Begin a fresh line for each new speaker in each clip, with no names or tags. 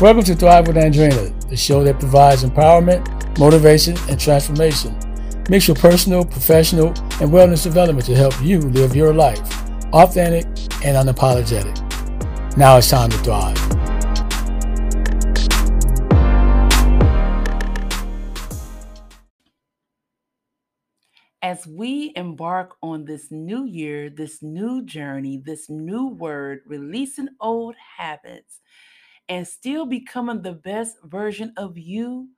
Welcome to Thrive with Andrina, the show that provides empowerment, motivation, and transformation. Mix your personal, professional, and wellness development to help you live your life authentic and unapologetic. Now it's time to thrive.
As we embark on this new year, this new journey, this new word, releasing old habits, and still becoming the best version of you,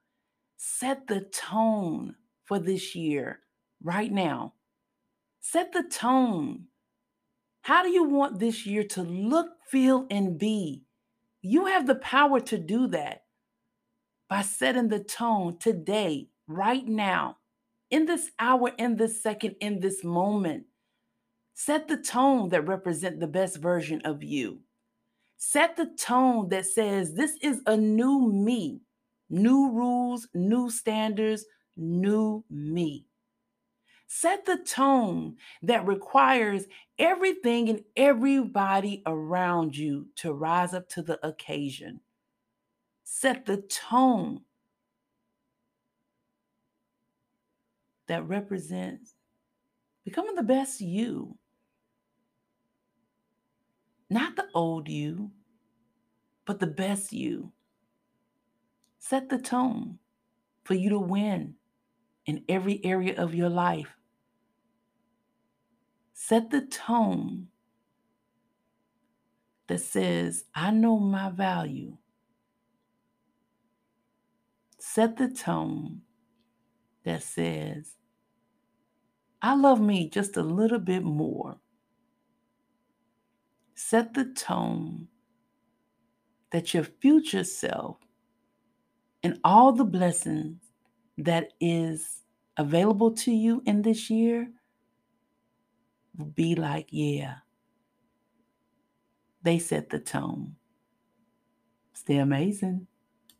set the tone for this year right now. Set the tone. How do you want this year to look, feel, and be? You have the power to do that by setting the tone today, right now, in this hour, in this second, in this moment. Set the tone that represent the best version of you. Set the tone that says, This is a new me, new rules, new standards, new me. Set the tone that requires everything and everybody around you to rise up to the occasion. Set the tone that represents becoming the best you not the old you, but the best you. Set the tone for you to win in every area of your life. Set the tone that says, I know my value. Set the tone that says, I love me just a little bit more set the tone that your future self and all the blessings that is available to you in this year will be like, yeah, they set the tone. Stay amazing.